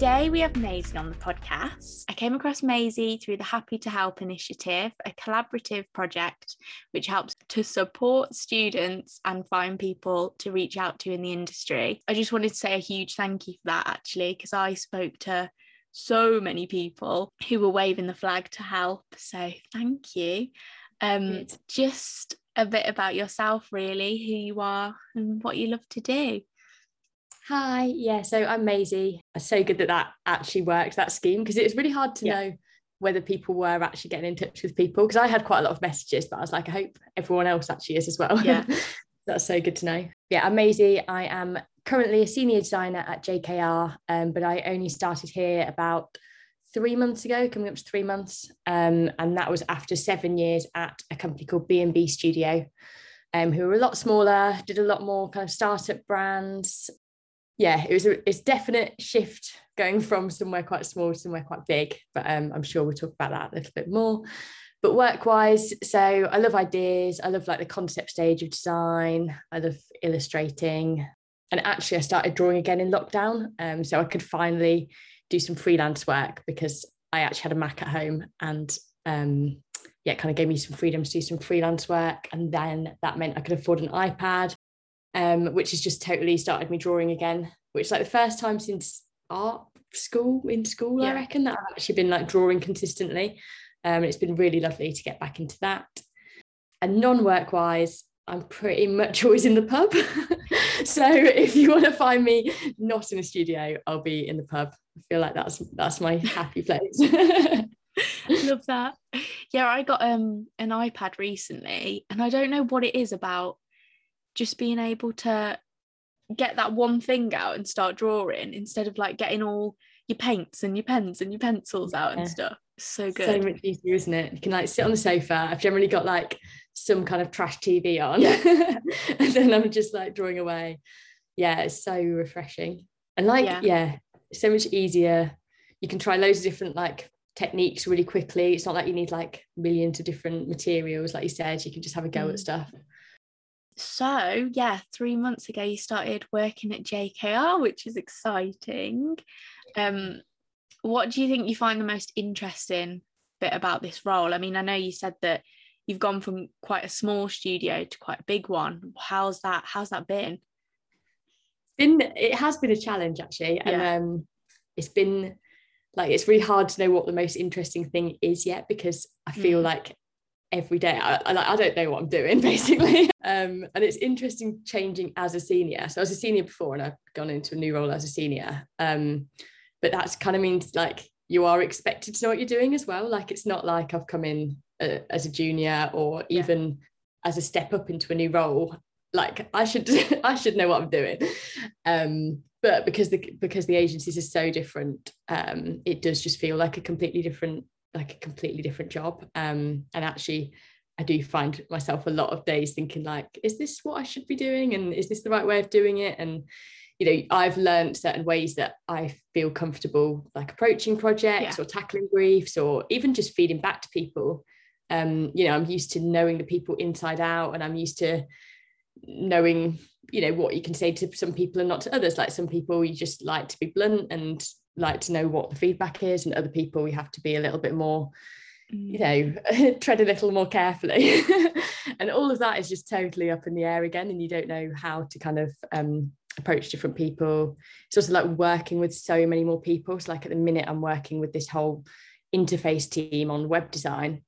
Today we have Maisie on the podcast. I came across Maisie through the Happy to Help initiative, a collaborative project which helps to support students and find people to reach out to in the industry. I just wanted to say a huge thank you for that actually, because I spoke to so many people who were waving the flag to help. So thank you. Um, just a bit about yourself, really, who you are and what you love to do. Hi, yeah, so I'm Maisie. It's so good that that actually worked, that scheme, because it was really hard to yeah. know whether people were actually getting in touch with people. Because I had quite a lot of messages, but I was like, I hope everyone else actually is as well. Yeah. That's so good to know. Yeah, I'm Maisie. I am currently a senior designer at JKR, um, but I only started here about three months ago, coming up to three months. Um, and that was after seven years at a company called B&B Studio, um, who were a lot smaller, did a lot more kind of startup brands, yeah, it was a it's definite shift going from somewhere quite small to somewhere quite big. But um, I'm sure we'll talk about that a little bit more. But work wise, so I love ideas. I love like the concept stage of design. I love illustrating. And actually, I started drawing again in lockdown. Um, so I could finally do some freelance work because I actually had a Mac at home and um, yeah, it kind of gave me some freedom to do some freelance work. And then that meant I could afford an iPad um, which has just totally started me drawing again, which is like the first time since art school in school, yeah. I reckon, that I've actually been like drawing consistently. Um, it's been really lovely to get back into that. And non-work wise, I'm pretty much always in the pub. so if you want to find me not in a studio, I'll be in the pub. I feel like that's that's my happy place. Love that. Yeah, I got um an iPad recently, and I don't know what it is about just being able to get that one thing out and start drawing instead of like getting all your paints and your pens and your pencils out and stuff. So good. So much easier, isn't it? You can like sit on the sofa. I've generally got like some kind of trash TV on. Yeah. and then I'm just like drawing away. Yeah, it's so refreshing. And like, yeah. yeah, so much easier. You can try loads of different like techniques really quickly. It's not like you need like millions of different materials, like you said. You can just have a go mm. at stuff so yeah three months ago you started working at jkr which is exciting um what do you think you find the most interesting bit about this role i mean i know you said that you've gone from quite a small studio to quite a big one how's that how's that been been it has been a challenge actually and yeah. um it's been like it's really hard to know what the most interesting thing is yet because i feel mm. like every day. I, I, I, don't know what I'm doing basically. Um, and it's interesting changing as a senior. So I was a senior before and I've gone into a new role as a senior. Um, but that kind of means like you are expected to know what you're doing as well. Like it's not like I've come in uh, as a junior or even yeah. as a step up into a new role. Like I should I should know what I'm doing. Um, but because the because the agencies are so different, um, it does just feel like a completely different like a completely different job. Um, and actually, I do find myself a lot of days thinking like, is this what I should be doing? And is this the right way of doing it? And you know, I've learned certain ways that I feel comfortable like approaching projects yeah. or tackling briefs or even just feeding back to people. Um, you know, I'm used to knowing the people inside out and I'm used to knowing, you know, what you can say to some people and not to others. Like some people you just like to be blunt and like to know what the feedback is and other people we have to be a little bit more you mm. know tread a little more carefully and all of that is just totally up in the air again and you don't know how to kind of um, approach different people it's also like working with so many more people so like at the minute i'm working with this whole interface team on web design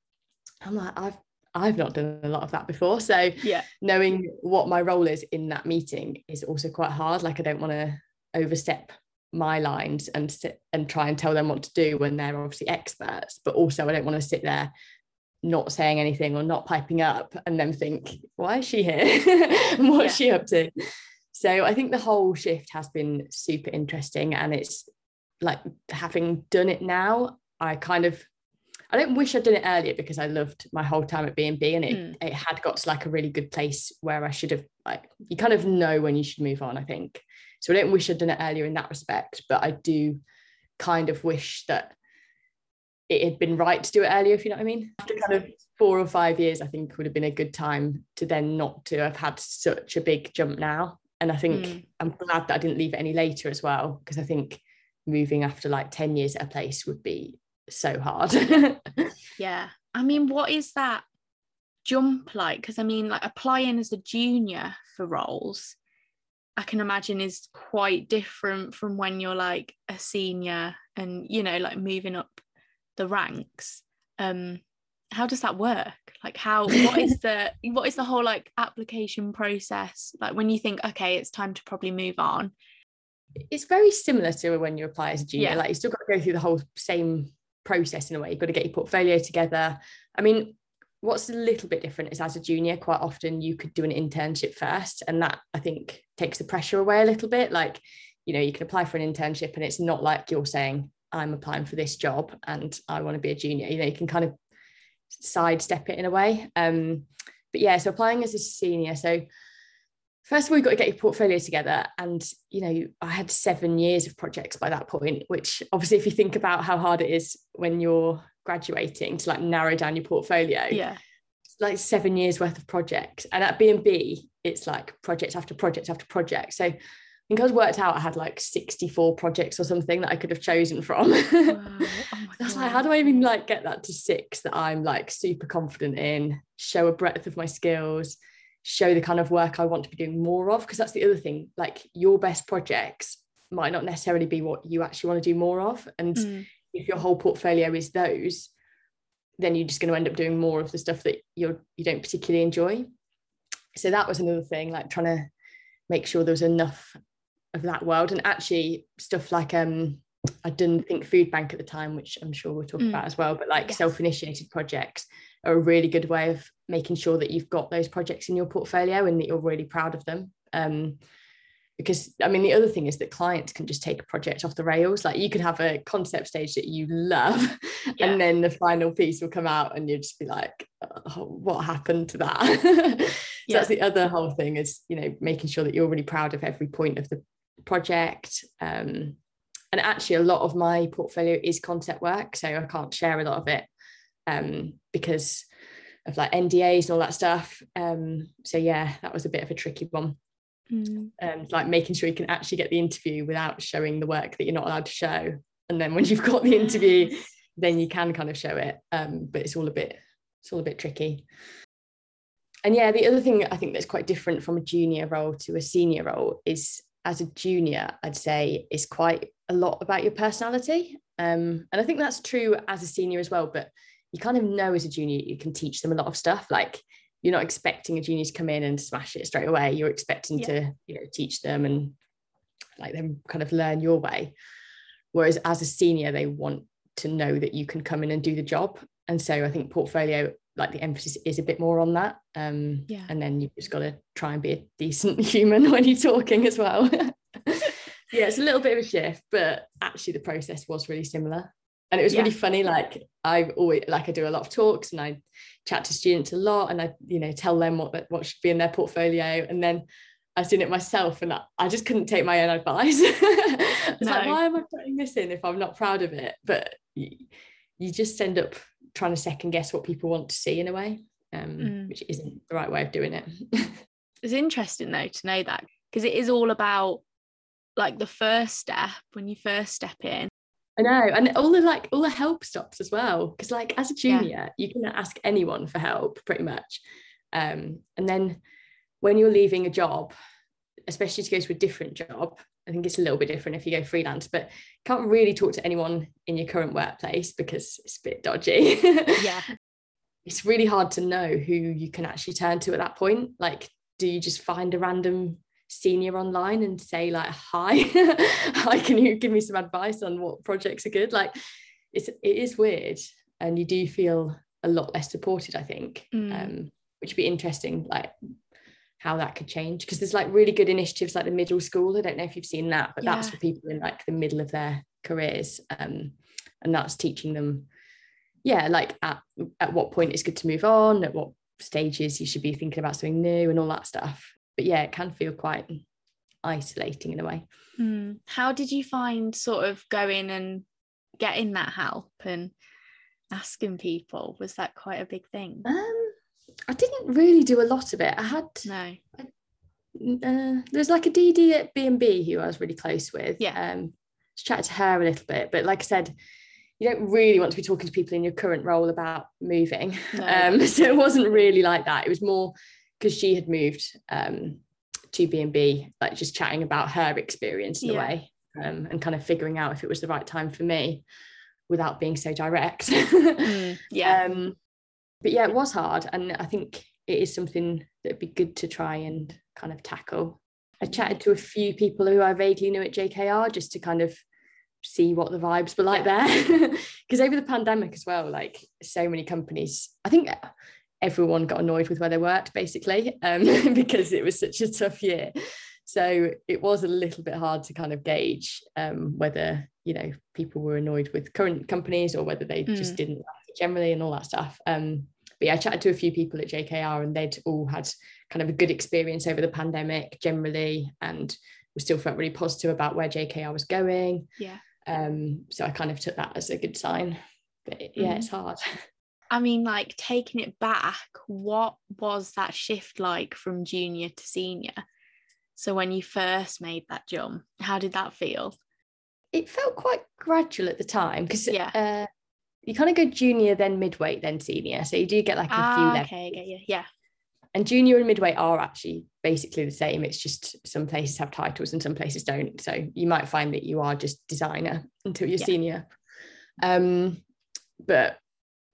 i'm like i've I've not done a lot of that before. So yeah, knowing what my role is in that meeting is also quite hard. Like I don't want to overstep my lines and sit and try and tell them what to do when they're obviously experts but also i don't want to sit there not saying anything or not piping up and then think why is she here and what's yeah. she up to so i think the whole shift has been super interesting and it's like having done it now i kind of I don't wish I'd done it earlier because I loved my whole time at B&B and it, mm. it had got to like a really good place where I should have like you kind of know when you should move on I think so I don't wish I'd done it earlier in that respect, but I do kind of wish that it had been right to do it earlier, if you know what I mean. After kind of four or five years, I think would have been a good time to then not to have had such a big jump now. And I think mm. I'm glad that I didn't leave it any later as well, because I think moving after like 10 years at a place would be so hard. yeah. I mean, what is that jump like? Because I mean, like applying as a junior for roles, I can imagine is quite different from when you're like a senior and, you know, like moving up the ranks. Um, how does that work? Like how what is the what is the whole like application process? Like when you think, okay, it's time to probably move on. It's very similar to when you apply as a junior. Yeah. Like you still got to go through the whole same process in a way. You've got to get your portfolio together. I mean, what's a little bit different is as a junior, quite often you could do an internship first. And that I think takes the pressure away a little bit. Like, you know, you can apply for an internship and it's not like you're saying, I'm applying for this job and I want to be a junior. You know, you can kind of sidestep it in a way. Um, but yeah, so applying as a senior. So first of all, you've got to get your portfolio together. And, you know, I had seven years of projects by that point, which obviously, if you think about how hard it is when you're graduating to like narrow down your portfolio, yeah, it's like seven years worth of projects. And at B&B, it's like project after project after project. So I think I was worked out, I had like 64 projects or something that I could have chosen from. Wow. Oh I was like, how do I even like get that to six that I'm like super confident in, show a breadth of my skills, show the kind of work I want to be doing more of? Because that's the other thing, like your best projects might not necessarily be what you actually want to do more of. And mm. If your whole portfolio is those, then you're just going to end up doing more of the stuff that you're you don't particularly enjoy. So that was another thing, like trying to make sure there was enough of that world. And actually stuff like um I didn't Think Food Bank at the time, which I'm sure we'll talk mm. about as well. But like yes. self-initiated projects are a really good way of making sure that you've got those projects in your portfolio and that you're really proud of them. Um, because I mean, the other thing is that clients can just take a project off the rails. Like you could have a concept stage that you love, yeah. and then the final piece will come out, and you'll just be like, oh, "What happened to that?" so yeah. that's the other whole thing is you know making sure that you're really proud of every point of the project. Um, and actually a lot of my portfolio is concept work so i can't share a lot of it um, because of like ndas and all that stuff um, so yeah that was a bit of a tricky one mm. um, like making sure you can actually get the interview without showing the work that you're not allowed to show and then when you've got the interview then you can kind of show it um, but it's all a bit it's all a bit tricky and yeah the other thing i think that's quite different from a junior role to a senior role is as a junior i'd say is quite a lot about your personality. Um, and I think that's true as a senior as well. But you kind of know as a junior, you can teach them a lot of stuff. Like you're not expecting a junior to come in and smash it straight away. You're expecting yeah. to, you know, teach them and like them kind of learn your way. Whereas as a senior, they want to know that you can come in and do the job. And so I think portfolio, like the emphasis is a bit more on that. Um, yeah. And then you've just got to try and be a decent human when you're talking as well. yeah, it's a little bit of a shift, but actually the process was really similar. And it was yeah. really funny. Like I've always like I do a lot of talks and I chat to students a lot and I, you know, tell them what what should be in their portfolio. And then i've seen it myself and I just couldn't take my own advice. it's no. like, why am I putting this in if I'm not proud of it? But you, you just end up trying to second guess what people want to see in a way, um, mm. which isn't the right way of doing it. it's interesting though to know that because it is all about like the first step when you first step in I know, and all the like all the help stops as well. Because like as a junior, yeah. you can ask anyone for help pretty much. Um, and then when you're leaving a job, especially to go to a different job, I think it's a little bit different if you go freelance, but can't really talk to anyone in your current workplace because it's a bit dodgy. yeah. It's really hard to know who you can actually turn to at that point. Like, do you just find a random senior online and say like hi hi can you give me some advice on what projects are good like it's it is weird and you do feel a lot less supported i think mm. um, which would be interesting like how that could change because there's like really good initiatives like the middle school i don't know if you've seen that but yeah. that's for people in like the middle of their careers um, and that's teaching them yeah like at, at what point it's good to move on at what stages you should be thinking about something new and all that stuff but yeah, it can feel quite isolating in a way. Mm. How did you find sort of going and getting that help and asking people? Was that quite a big thing? Um, I didn't really do a lot of it. I had no. I, uh, there's like a DD at B and B who I was really close with. Yeah. Um, chatted to her a little bit. But like I said, you don't really want to be talking to people in your current role about moving. No. Um, so it wasn't really like that. It was more because she had moved um, to B&B, like just chatting about her experience in yeah. a way um, and kind of figuring out if it was the right time for me without being so direct. mm, yeah. Um, but yeah, it was hard. And I think it is something that'd be good to try and kind of tackle. I chatted to a few people who I vaguely knew at JKR just to kind of see what the vibes were like yeah. there. Because over the pandemic as well, like so many companies, I think everyone got annoyed with where they worked basically um, because it was such a tough year. So it was a little bit hard to kind of gauge um, whether you know people were annoyed with current companies or whether they mm. just didn't like it generally and all that stuff. Um, but yeah, I chatted to a few people at JKR and they'd all had kind of a good experience over the pandemic generally and we still felt really positive about where JKR was going. Yeah. Um, so I kind of took that as a good sign. But yeah, mm. it's hard. I mean, like taking it back, what was that shift like from junior to senior? So when you first made that jump, how did that feel? It felt quite gradual at the time because yeah. Uh, you kind of go junior, then midweight, then senior. So you do get like a ah, few levels. Okay, okay, yeah, yeah. And junior and midweight are actually basically the same. It's just some places have titles and some places don't. So you might find that you are just designer until you're yeah. senior. Um, but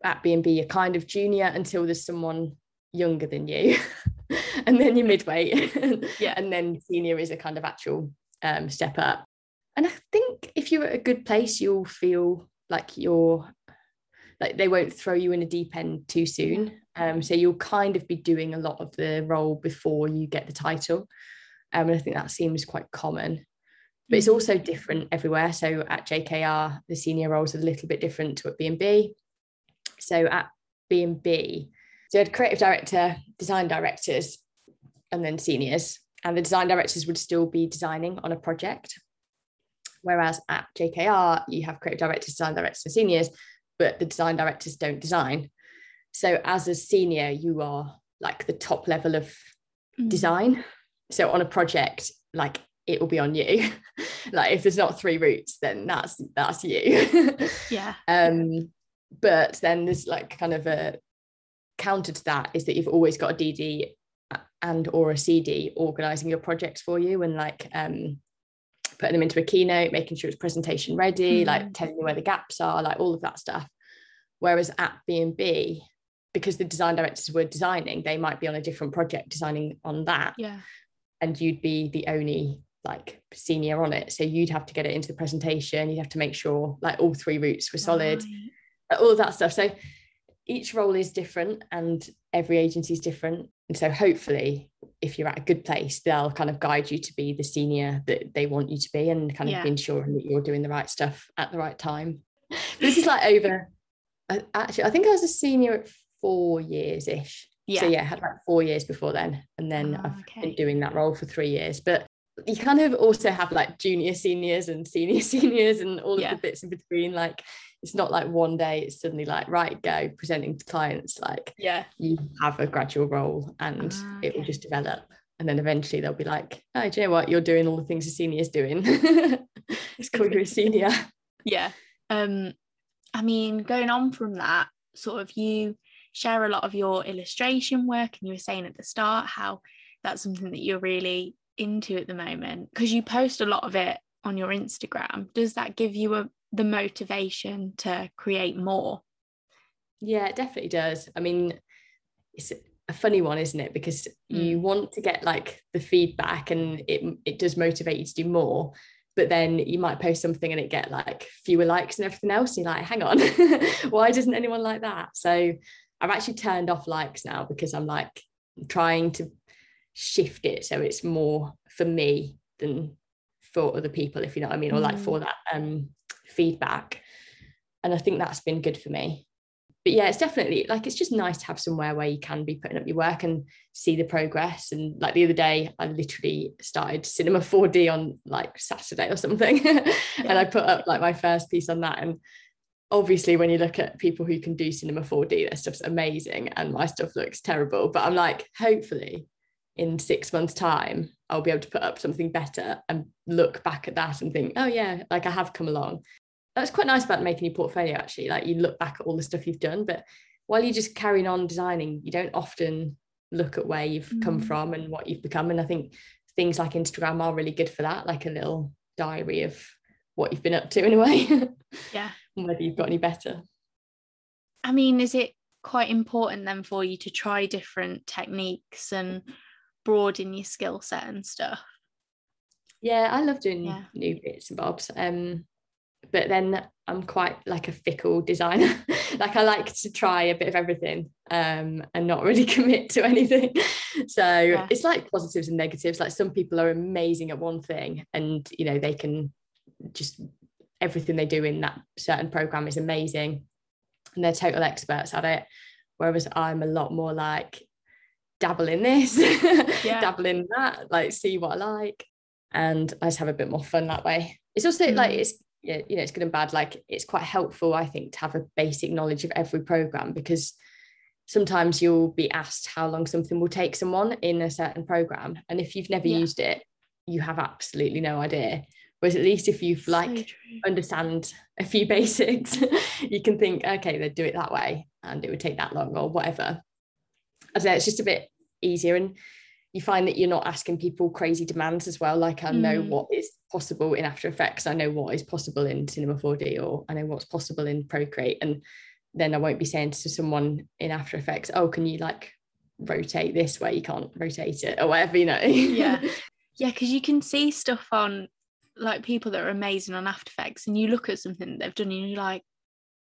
at B&B, you're kind of junior until there's someone younger than you. and then you're midweight. yeah. And then senior is a kind of actual um, step up. And I think if you're at a good place, you'll feel like you're like they won't throw you in a deep end too soon. Um, so you'll kind of be doing a lot of the role before you get the title. Um, and I think that seems quite common. But it's mm. also different everywhere. So at JKR, the senior roles are a little bit different to at B&B. So at B&B, so you had creative director, design directors, and then seniors. And the design directors would still be designing on a project. Whereas at JKR, you have creative directors, design directors, and seniors, but the design directors don't design. So as a senior, you are like the top level of mm. design. So on a project, like it will be on you. like if there's not three routes, then that's that's you. yeah. Um, but then there's like kind of a counter to that is that you've always got a DD and or a CD organizing your projects for you and like um, putting them into a keynote, making sure it's presentation ready, mm-hmm. like telling you where the gaps are, like all of that stuff. Whereas at B&B, because the design directors were designing, they might be on a different project designing on that. Yeah. And you'd be the only like senior on it. So you'd have to get it into the presentation, you'd have to make sure like all three routes were solid, right. Uh, all of that stuff. So each role is different and every agency is different. And so hopefully, if you're at a good place, they'll kind of guide you to be the senior that they want you to be and kind of yeah. ensuring that you're doing the right stuff at the right time. this is like over, uh, actually, I think I was a senior at four years ish. Yeah. So yeah, I had about four years before then. And then oh, I've okay. been doing that role for three years. But you kind of also have like junior seniors and senior seniors and all of yeah. the bits in between. Like it's not like one day it's suddenly like right go presenting to clients like yeah. you have a gradual role and ah, okay. it will just develop. And then eventually they'll be like oh do you know what? You're doing all the things a senior is doing. It's called you a senior. Yeah. Um i mean going on from that sort of you share a lot of your illustration work and you were saying at the start how that's something that you're really into at the moment because you post a lot of it on your Instagram. Does that give you a the motivation to create more yeah it definitely does i mean it's a funny one isn't it because mm. you want to get like the feedback and it it does motivate you to do more but then you might post something and it get like fewer likes and everything else and you're like hang on why doesn't anyone like that so i've actually turned off likes now because i'm like trying to shift it so it's more for me than for other people if you know what i mean or like for mm. that um feedback. And I think that's been good for me. But yeah, it's definitely like it's just nice to have somewhere where you can be putting up your work and see the progress. And like the other day, I literally started Cinema 4D on like Saturday or something. And I put up like my first piece on that. And obviously when you look at people who can do cinema 4d their stuff's amazing and my stuff looks terrible but i'm like hopefully in six months time i'll be able to put up something better and look back at that and think oh yeah like i have come along. That's quite nice about making your portfolio actually like you look back at all the stuff you've done but while you're just carrying on designing you don't often look at where you've mm. come from and what you've become and i think things like instagram are really good for that like a little diary of what you've been up to in a way yeah. and whether you've got any better. I mean is it quite important then for you to try different techniques and broaden your skill set and stuff yeah i love doing yeah. new bits and bobs um but then i'm quite like a fickle designer like i like to try a bit of everything um and not really commit to anything so yeah. it's like positives and negatives like some people are amazing at one thing and you know they can just everything they do in that certain program is amazing and they're total experts at it. Whereas I'm a lot more like dabble in this, yeah. dabble in that, like see what I like. And I just have a bit more fun that way. It's also mm. like it's you know it's good and bad. Like it's quite helpful, I think, to have a basic knowledge of every program because sometimes you'll be asked how long something will take someone in a certain program. And if you've never yeah. used it, you have absolutely no idea. Whereas at least if you've like so understand a few basics, you can think, okay, they'd do it that way and it would take that long or whatever. I don't know, it's just a bit easier. And you find that you're not asking people crazy demands as well. Like I know mm. what is possible in After Effects, I know what is possible in Cinema 4D, or I know what's possible in Procreate. And then I won't be saying to someone in After Effects, oh, can you like rotate this way? You can't rotate it or whatever, you know. yeah. Yeah, because you can see stuff on like people that are amazing on After Effects and you look at something that they've done and you're like,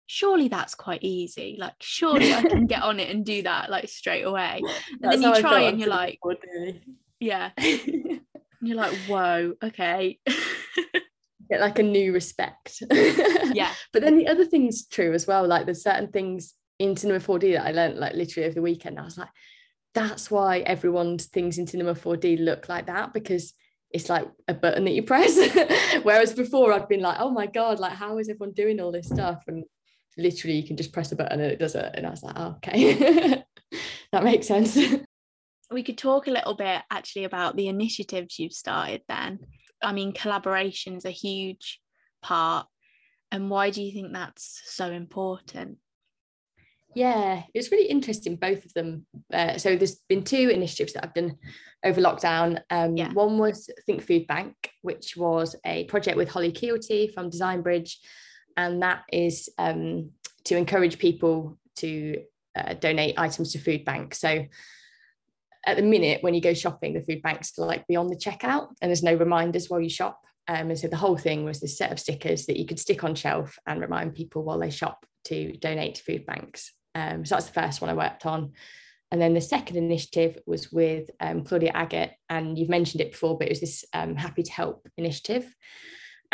surely that's quite easy. Like, surely I can get on it and do that like straight away. And then you try and you're like, yeah. and you're like, whoa, okay. Get like a new respect. yeah. But then the other thing's true as well. Like there's certain things in Cinema 4D that I learned like literally over the weekend. I was like, that's why everyone's things in Cinema 4D look like that because it's like a button that you press. Whereas before I'd been like, oh my God, like how is everyone doing all this stuff? And literally you can just press a button and it does it. And I was like, oh, okay, that makes sense. We could talk a little bit actually about the initiatives you've started then. I mean, collaboration's a huge part. And why do you think that's so important? Yeah, it's really interesting, both of them. Uh, so there's been two initiatives that I've done over lockdown. Um, yeah. One was Think Food Bank, which was a project with Holly Keelty from Design Bridge. And that is um, to encourage people to uh, donate items to food banks. So at the minute, when you go shopping, the food banks are like beyond the checkout and there's no reminders while you shop. Um, and so the whole thing was this set of stickers that you could stick on shelf and remind people while they shop to donate to food banks. Um, so that's the first one I worked on. And then the second initiative was with um, Claudia Agate, and you've mentioned it before, but it was this um, Happy to Help initiative.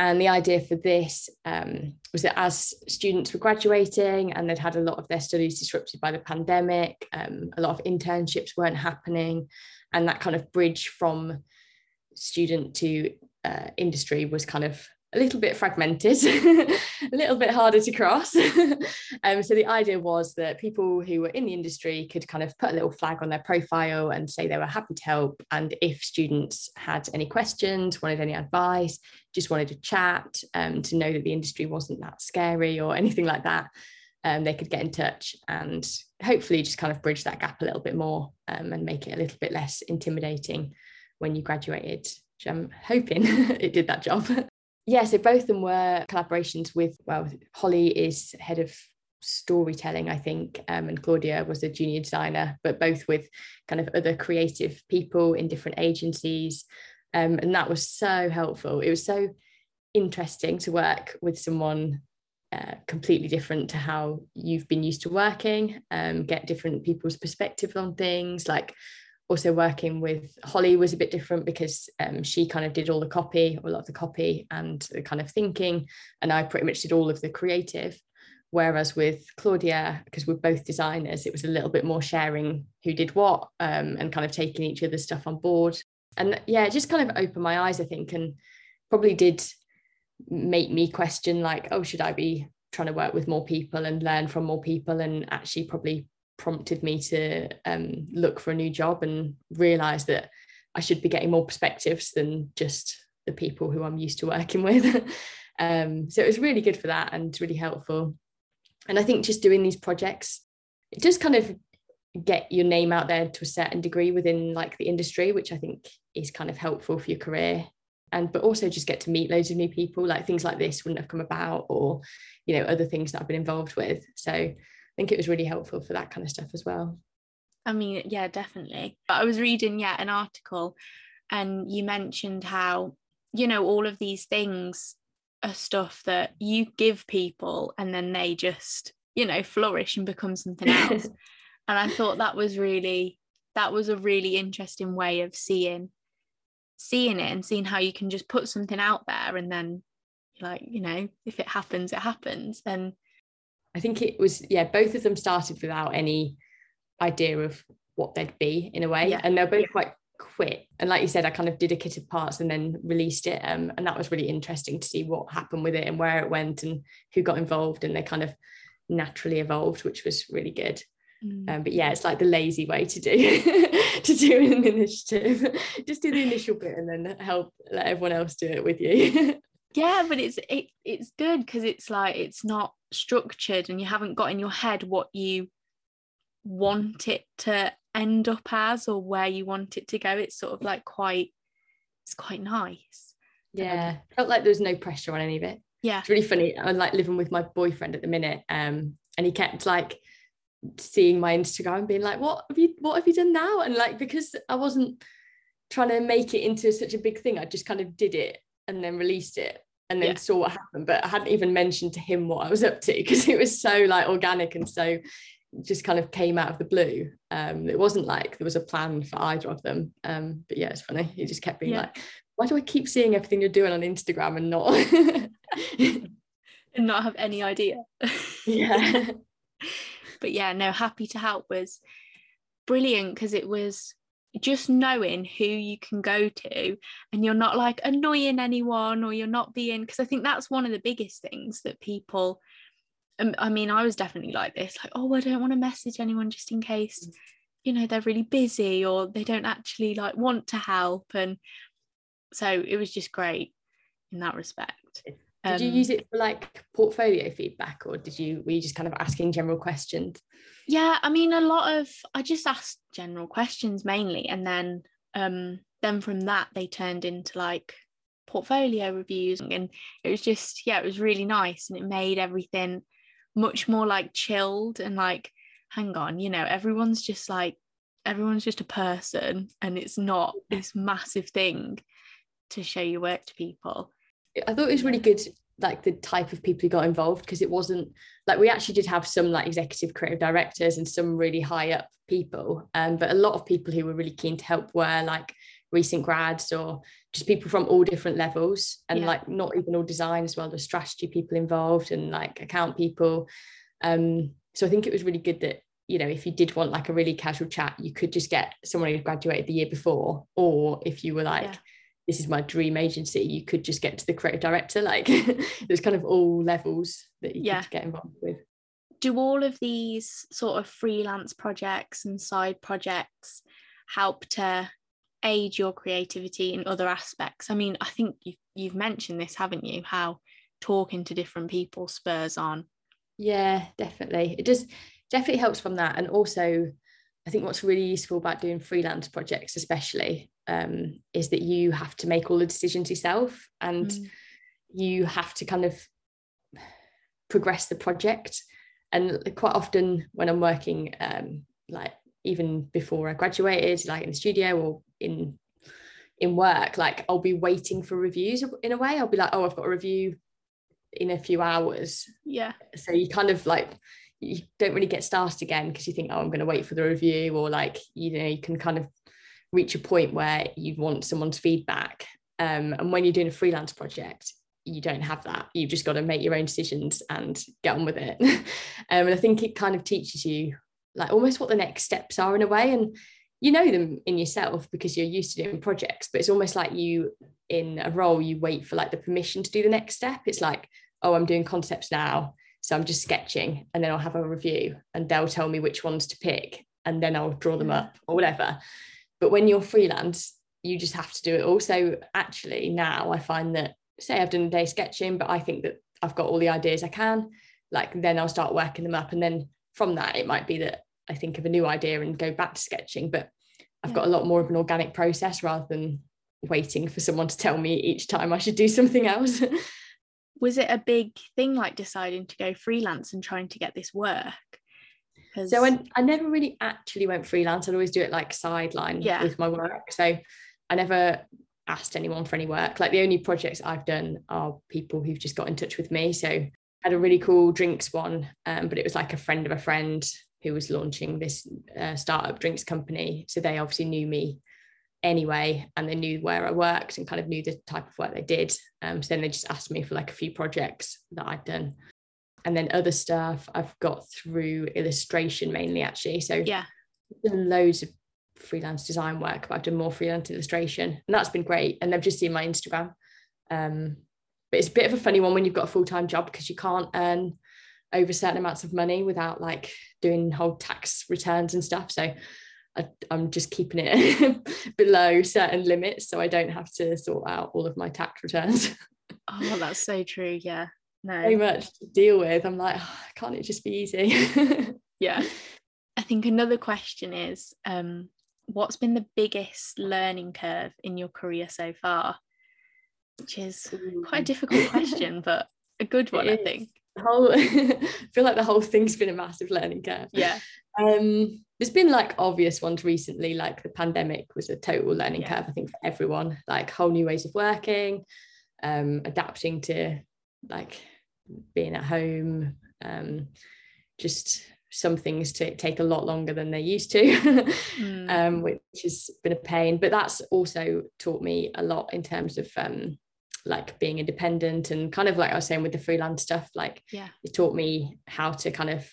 And the idea for this um, was that as students were graduating and they'd had a lot of their studies disrupted by the pandemic, um, a lot of internships weren't happening, and that kind of bridge from student to uh, industry was kind of a little bit fragmented, a little bit harder to cross. um, so the idea was that people who were in the industry could kind of put a little flag on their profile and say they were happy to help. And if students had any questions, wanted any advice, just wanted to chat, um, to know that the industry wasn't that scary or anything like that, um, they could get in touch and hopefully just kind of bridge that gap a little bit more um, and make it a little bit less intimidating when you graduated. Which I'm hoping it did that job yeah, so both of them were collaborations with, well, Holly is head of storytelling, I think, um, and Claudia was a junior designer, but both with kind of other creative people in different agencies. Um, and that was so helpful. It was so interesting to work with someone uh, completely different to how you've been used to working, um, get different people's perspectives on things. Like also working with Holly was a bit different because um, she kind of did all the copy, a lot of the copy and the kind of thinking, and I pretty much did all of the creative. Whereas with Claudia, because we're both designers, it was a little bit more sharing who did what um, and kind of taking each other's stuff on board. And yeah, it just kind of opened my eyes, I think, and probably did make me question like, oh, should I be trying to work with more people and learn from more people and actually probably prompted me to um, look for a new job and realize that I should be getting more perspectives than just the people who I'm used to working with. um, so it was really good for that and really helpful. And I think just doing these projects, it does kind of get your name out there to a certain degree within like the industry, which I think is kind of helpful for your career. And but also just get to meet loads of new people. Like things like this wouldn't have come about, or you know, other things that I've been involved with. So think it was really helpful for that kind of stuff as well. I mean, yeah, definitely. But I was reading, yeah, an article and you mentioned how, you know, all of these things are stuff that you give people and then they just, you know, flourish and become something else. and I thought that was really, that was a really interesting way of seeing seeing it and seeing how you can just put something out there and then like you know if it happens it happens and i think it was yeah both of them started without any idea of what they'd be in a way. Yeah. And they're both quite quick. And like you said, I kind of did a kit of parts and then released it. Um, and that was really interesting to see what happened with it and where it went and who got involved. And they kind of naturally evolved, which was really good. Mm. Um, but yeah, it's like the lazy way to do to do an initiative. Just do the initial bit and then help let everyone else do it with you. yeah, but it's it, it's good because it's like it's not structured and you haven't got in your head what you want it to end up as or where you want it to go it's sort of like quite it's quite nice. Yeah. Um, felt like there was no pressure on any of it. Yeah. It's really funny i'm like living with my boyfriend at the minute um and he kept like seeing my instagram and being like what have you what have you done now? And like because i wasn't trying to make it into such a big thing i just kind of did it and then released it and then yeah. saw what happened but i hadn't even mentioned to him what i was up to because it was so like organic and so just kind of came out of the blue. Um, it wasn't like there was a plan for either of them. Um, but yeah, it's funny. He just kept being yeah. like, why do I keep seeing everything you're doing on Instagram and not and not have any idea? yeah. but yeah, no, happy to help was brilliant because it was just knowing who you can go to and you're not like annoying anyone or you're not being because I think that's one of the biggest things that people I mean, I was definitely like this, like, oh, I don't want to message anyone just in case, mm. you know, they're really busy or they don't actually like want to help. And so it was just great in that respect. Did um, you use it for like portfolio feedback or did you were you just kind of asking general questions? Yeah, I mean a lot of I just asked general questions mainly and then um then from that they turned into like portfolio reviews and it was just yeah it was really nice and it made everything much more like chilled and like hang on you know everyone's just like everyone's just a person and it's not this massive thing to show your work to people i thought it was really good like the type of people who got involved because it wasn't like we actually did have some like executive creative directors and some really high up people um, but a lot of people who were really keen to help were like recent grads or just people from all different levels and yeah. like not even all design as well the strategy people involved and like account people um so i think it was really good that you know if you did want like a really casual chat you could just get someone who graduated the year before or if you were like yeah. This is my dream agency you could just get to the creative director like there's kind of all levels that you yeah. could get involved with do all of these sort of freelance projects and side projects help to aid your creativity in other aspects? I mean, I think you've, you've mentioned this, haven't you? How talking to different people spurs on. Yeah, definitely. It just definitely helps from that. And also, I think what's really useful about doing freelance projects, especially, um, is that you have to make all the decisions yourself and mm. you have to kind of progress the project. And quite often, when I'm working, um, like even before I graduated, like in the studio or in in work like i'll be waiting for reviews in a way i'll be like oh i've got a review in a few hours yeah so you kind of like you don't really get started again because you think oh i'm going to wait for the review or like you know you can kind of reach a point where you want someone's feedback. Um, and when you're doing a freelance project you don't have that. You've just got to make your own decisions and get on with it. Um, and i think it kind of teaches you like almost what the next steps are in a way. And you know them in yourself because you're used to doing projects but it's almost like you in a role you wait for like the permission to do the next step. It's like oh i'm doing concepts now So I'm just sketching and then I'll have a review and they'll tell me which ones to pick and then I'll draw them mm. up or whatever. But when you're freelance, you just have to do it all. So actually now I find that say I've done a day sketching, but I think that I've got all the ideas I can, like then I'll start working them up. And then from that, it might be that I think of a new idea and go back to sketching. But I've yeah. got a lot more of an organic process rather than waiting for someone to tell me each time I should do something else. Was it a big thing like deciding to go freelance and trying to get this work? So I, I never really actually went freelance. I'd always do it like sideline yeah. with my work. So I never asked anyone for any work. Like the only projects I've done are people who've just got in touch with me. So I had a really cool drinks one, um, but it was like a friend of a friend who was launching this uh, startup drinks company. So they obviously knew me anyway, and they knew where I worked and kind of knew the type of work they did. Um, so then they just asked me for like a few projects that I'd done. And then other stuff I've got through illustration mainly, actually. So yeah, loads of freelance design work, but I've done more freelance illustration, and that's been great. And they've just seen my Instagram. Um, but it's a bit of a funny one when you've got a full time job because you can't earn over certain amounts of money without like doing whole tax returns and stuff. So I, am just keeping it below certain limits so I don't have to sort out all of my tax returns. oh, that's so true. Yeah. No. So much to deal with. I'm like, oh, can't it just be easy? yeah. I think another question is um, what's been the biggest learning curve in your career so far? Which is quite a difficult question, but a good one, I think. The whole I feel like the whole thing's been a massive learning curve. Yeah. Um, there's been like obvious ones recently, like the pandemic was a total learning yeah. curve, I think, for everyone, like whole new ways of working, um, adapting to like being at home, um, just some things to take a lot longer than they used to, mm. um, which has been a pain. But that's also taught me a lot in terms of um, like being independent and kind of like I was saying with the freelance stuff, like yeah, it taught me how to kind of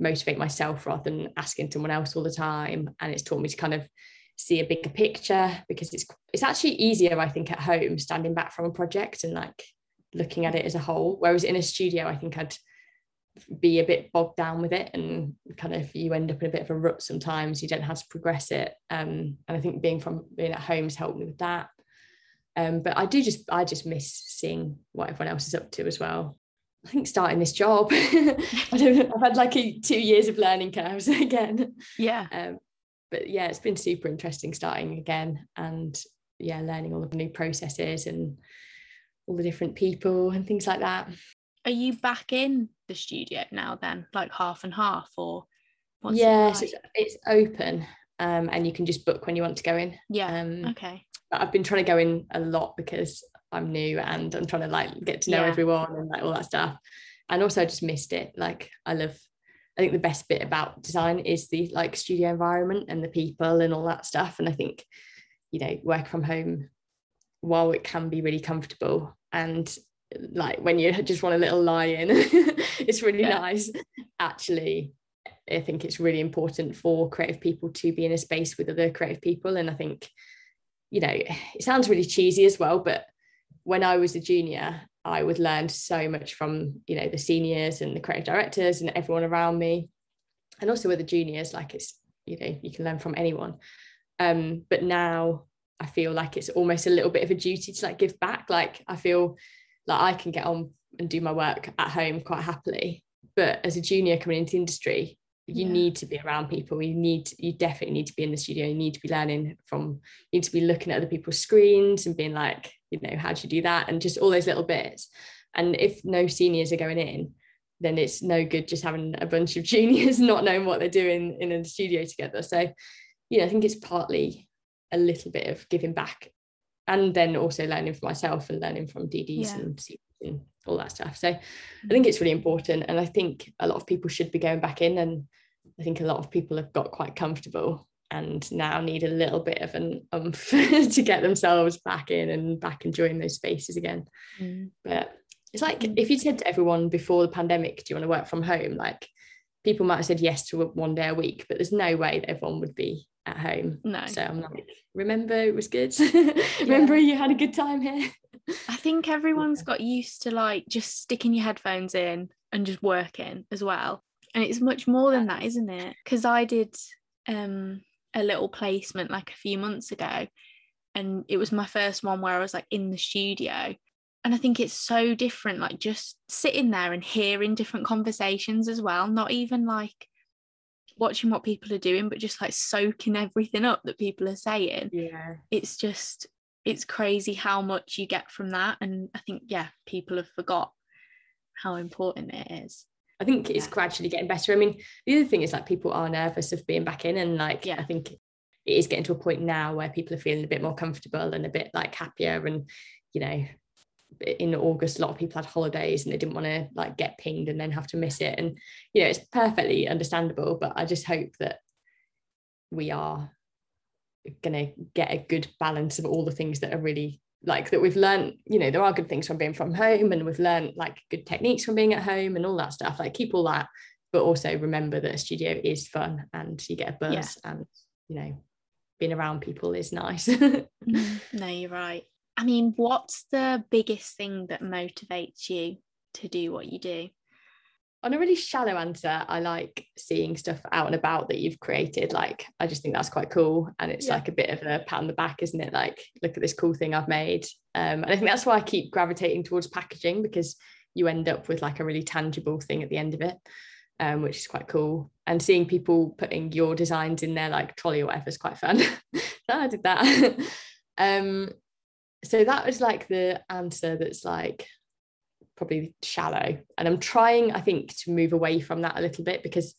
motivate myself rather than asking someone else all the time. And it's taught me to kind of see a bigger picture because it's it's actually easier, I think, at home standing back from a project and like looking at it as a whole. Whereas in a studio, I think I'd be a bit bogged down with it and kind of you end up in a bit of a rut sometimes you don't have to progress it um, and i think being from being at home has helped me with that um, but i do just i just miss seeing what everyone else is up to as well i think starting this job. I don't i've had like a, two years of learning curves again. Yeah. Um, but yeah it's been super interesting starting again and yeah learning all the new processes and all the different people and things like that. Are you back in the studio now then like half and half or yes it like? it's, it's, open um, and you can just book when you want to go in. Yeah um, okay. but i've been trying to go in a lot because i'm new and i'm trying to like get to know yeah. everyone and like all that stuff. And also I just missed it. Like i love i think the best bit about design is the like studio environment and the people and all that stuff. And i think you know work from home while it can be really comfortable and like when you just want a little lie in it's really yeah. nice. Actually i think it's really important for creative people to be in a space with other creative people. And i think you know it sounds really cheesy as well but when i was a junior i would learn so much from you know the seniors and the creative directors and everyone around me. And also with the juniors like it's you know you can learn from anyone. Um but now i feel like it's almost a little bit of a duty to like give back. Like i feel like I can get on and do my work at home quite happily. But as a junior coming into industry, you yeah. need to be around people. You need, you definitely need to be in the studio. You need to be learning from, you need to be looking at other people's screens and being like, you know, how do you do that? And just all those little bits. And if no seniors are going in, then it's no good just having a bunch of juniors not knowing what they're doing in a studio together. So, you know, I think it's partly a little bit of giving back and then also learning for myself and learning from DDs yeah. and and all that stuff. So I mm. think it's really important. And I think a lot of people should be going back in. And I think a lot of people have got quite comfortable and now need a little bit of an umph to get themselves back in and back enjoying those spaces again. Mm. But it's like mm. if you said to everyone before the pandemic, do you want to work from home? Like people might have said yes to one day a week, but there's no way that everyone would be at home. No. So I'm like, remember it was good. remember yeah. you had a good time here. I think everyone's got used to like just sticking your headphones in and just working as well. And it's much more than that, isn't it? Because I did um, a little placement like a few months ago, and it was my first one where I was like in the studio. And I think it's so different, like just sitting there and hearing different conversations as well, not even like watching what people are doing, but just like soaking everything up that people are saying. Yeah. It's just, it's crazy how much you get from that. And I think, yeah, people have forgot how important it is. I think it's gradually getting better. I mean, the other thing is like people are nervous of being back in, and like yeah. I think it is getting to a point now where people are feeling a bit more comfortable and a bit like happier. And you know, in August, a lot of people had holidays and they didn't want to like get pinged and then have to miss it. And you know, it's perfectly understandable. But I just hope that we are going to get a good balance of all the things that are really like that we've learned you know there are good things from being from home and we've learned like good techniques from being at home and all that stuff like keep all that but also remember that a studio is fun and you get a buzz yeah. and you know being around people is nice mm-hmm. no you're right i mean what's the biggest thing that motivates you to do what you do on a really shallow answer, I like seeing stuff out and about that you've created. Like, I just think that's quite cool. And it's yeah. like a bit of a pat on the back, isn't it? Like, look at this cool thing I've made. Um, and I think that's why I keep gravitating towards packaging because you end up with like a really tangible thing at the end of it, um, which is quite cool. And seeing people putting your designs in their like trolley or whatever is quite fun. I did that. um, so that was like the answer that's like probably shallow. And I'm trying, I think, to move away from that a little bit because,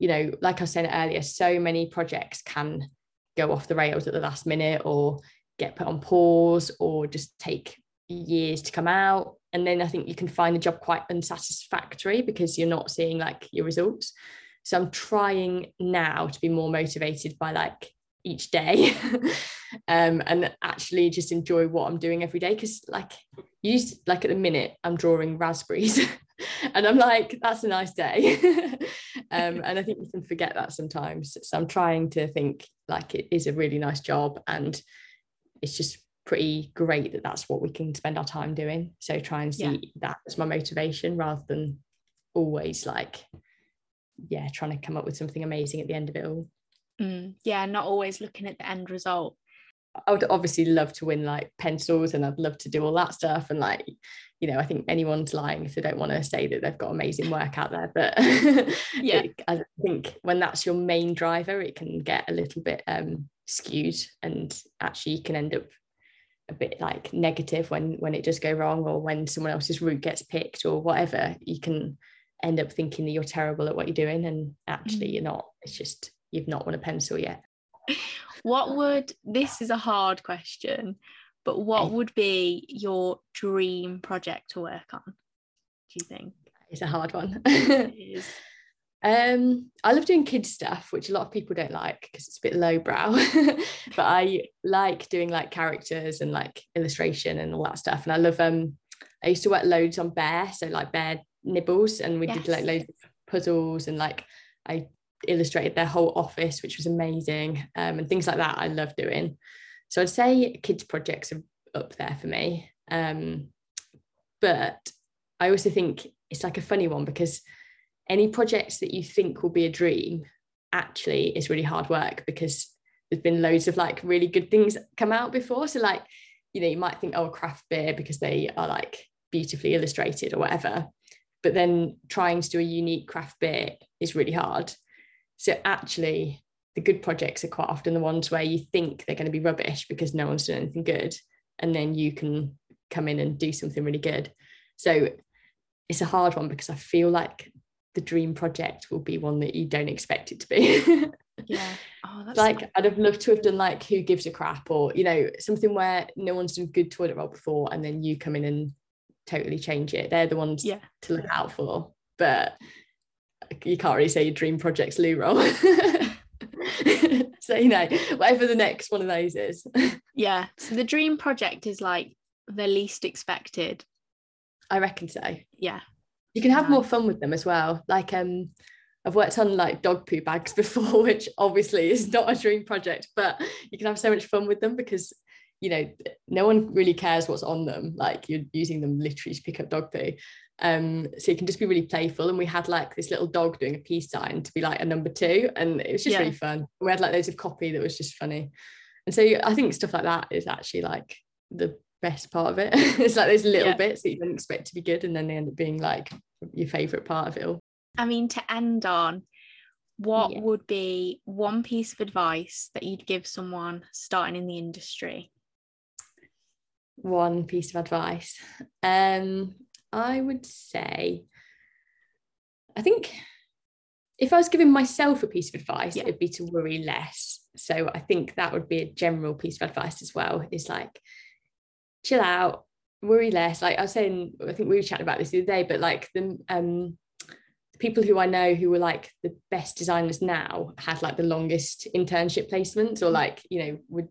you know, like I was saying earlier, so many projects can go off the rails at the last minute or get put on pause or just take years to come out. And then I think you can find the job quite unsatisfactory because you're not seeing like your results. So I'm trying now to be more motivated by like each day um, and actually just enjoy what I'm doing every day. Because, like, you like at the minute, I'm drawing raspberries and I'm like, that's a nice day. um, and I think you can forget that sometimes. So I'm trying to think like it is a really nice job and it's just pretty great that that's what we can spend our time doing. So try and see yeah. that as my motivation rather than always like, yeah, trying to come up with something amazing at the end of it all. Mm, yeah, not always looking at the end result. I would obviously love to win like pencils and I'd love to do all that stuff. And like, you know, I think anyone's lying if they don't want to say that they've got amazing work out there. But yeah, it, I think when that's your main driver, it can get a little bit um, skewed and actually you can end up a bit like negative when when it does go wrong or when someone else's route gets picked or whatever. You can end up thinking that you're terrible at what you're doing and actually mm. you're not. It's just you've not won a pencil yet. What would this is a hard question, but what would be your dream project to work on? Do you think? It's a hard one. Um, I love doing kids stuff, which a lot of people don't like because it's a bit lowbrow. but I like doing like characters and like illustration and all that stuff. And I love um I used to work loads on bear, so like bear nibbles, and we yes. did like loads of puzzles and like I illustrated their whole office, which was amazing, um, and things like that. I love doing. So I'd say kids projects are up there for me. Um, but I also think it's like a funny one because any projects that you think will be a dream actually is really hard work because there's been loads of like really good things come out before. So like, you know, you might think, oh, craft beer because they are like beautifully illustrated or whatever. But then trying to do a unique craft beer is really hard. So actually, the good projects are quite often the ones where you think they're going to be rubbish because no one's done anything good. And then you can come in and do something really good. So it's a hard one because I feel like the dream project will be one that you don't expect it to be. yeah. Oh, that's like I'd have loved to have done like who gives a crap or you know something where no one's done good toilet roll before and then you come in and totally change it. They're the ones yeah. to look out for. But you can't really say your dream project's loo roll. so you know, whatever the next one of those is. yeah. So the dream project is like the least expected. I reckon so. Yeah. You can have yeah. more fun with them as well. Like um I've worked on like dog poo bags before, which obviously is not a dream project, but you can have so much fun with them because you know no one really cares what's on them like you're using them literally to pick up dog poo um so you can just be really playful. And we had like this little dog doing a peace sign to be like a number two. And it was just yeah. really fun. We had like loads of copy that was just funny. And so I think stuff like that is actually like the best part of it. It's like those little yeah. bits that you don't expect to be good and then they end up being like your favorite part of it all. I mean to end on what yeah. would be one piece of advice that you'd give someone starting in the industry? One piece of advice. Um I would say, I think if I was giving myself a piece of advice, yeah. it'd be to worry less. So I think that would be a general piece of advice as well. Is like chill out, worry less. Like I was saying, I think we were chatting about this the other day, but like the um the people who I know who were like the best designers now had like the longest internship placements or mm. like, you know, would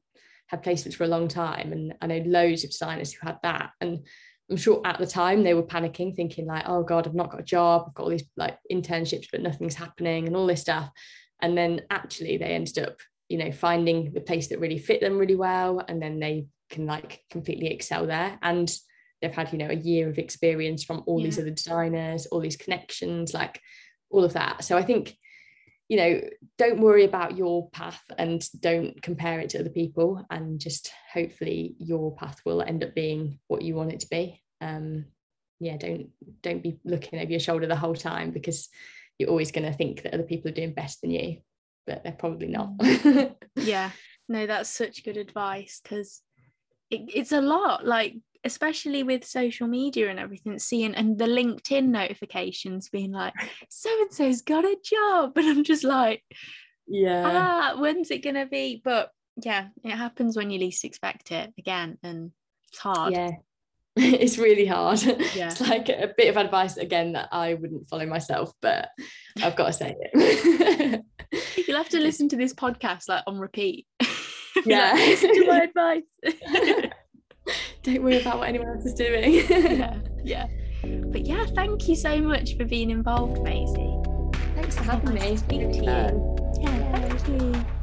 have placements for a long time. And I know loads of designers who had that. And I'm sure at the time they were panicking, thinking like, oh God, I've not got a job. I've got all these like internships, but nothing's happening and all this stuff. And then actually they ended up, you know, finding the place that really fit them really well. And then they can like completely excel there. And they've had, you know, a year of experience from all yeah. these other designers, all these connections, like all of that. So I think, you know, don't worry about your path and don't compare it to other people. And just hopefully your path will end up being what you want it to be. Um, yeah, don't don't be looking over your shoulder the whole time because you're always going to think that other people are doing better than you, but they're probably not. Mm. yeah, no, that's such good advice because it, it's a lot. Like especially with social media and everything, seeing and the LinkedIn notifications being like, so and so's got a job. And I'm just like, yeah, ah, when's it gonna be? But yeah, it happens when you least expect it again. And it's hard. Yeah. it's really hard. Yeah. It's like a bit of advice again that I wouldn't follow myself, but I've got to say it. You'll have to listen to this podcast like on repeat. Yeah. like, listen to my advice don't worry about what anyone else is doing. yeah, yeah. But yeah, thank you so much for being involved, Maisie. Thanks for having me. Speaking to you. Yeah, thank you.